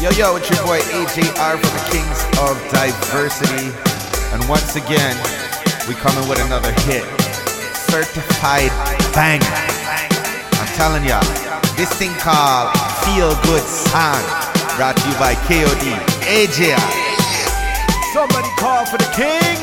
Yo, yo, it's your boy AJR from the Kings of Diversity. And once again, we coming with another hit. Certified bang. I'm telling y'all, this thing called Feel Good Song. Brought to you by KOD. AJR. Somebody call for the king.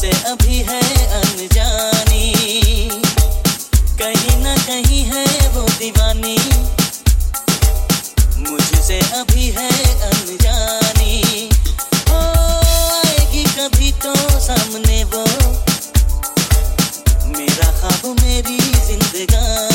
मुझसे अभी है अनजानी। कहीं ना कहीं है वो दीवानी। मुझसे अभी है अनजानी। हो आएगी कभी तो सामने वो। मेरा खाब मेरी जिंदगानी।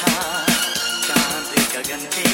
था। चाँद गगन के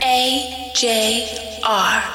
AJR.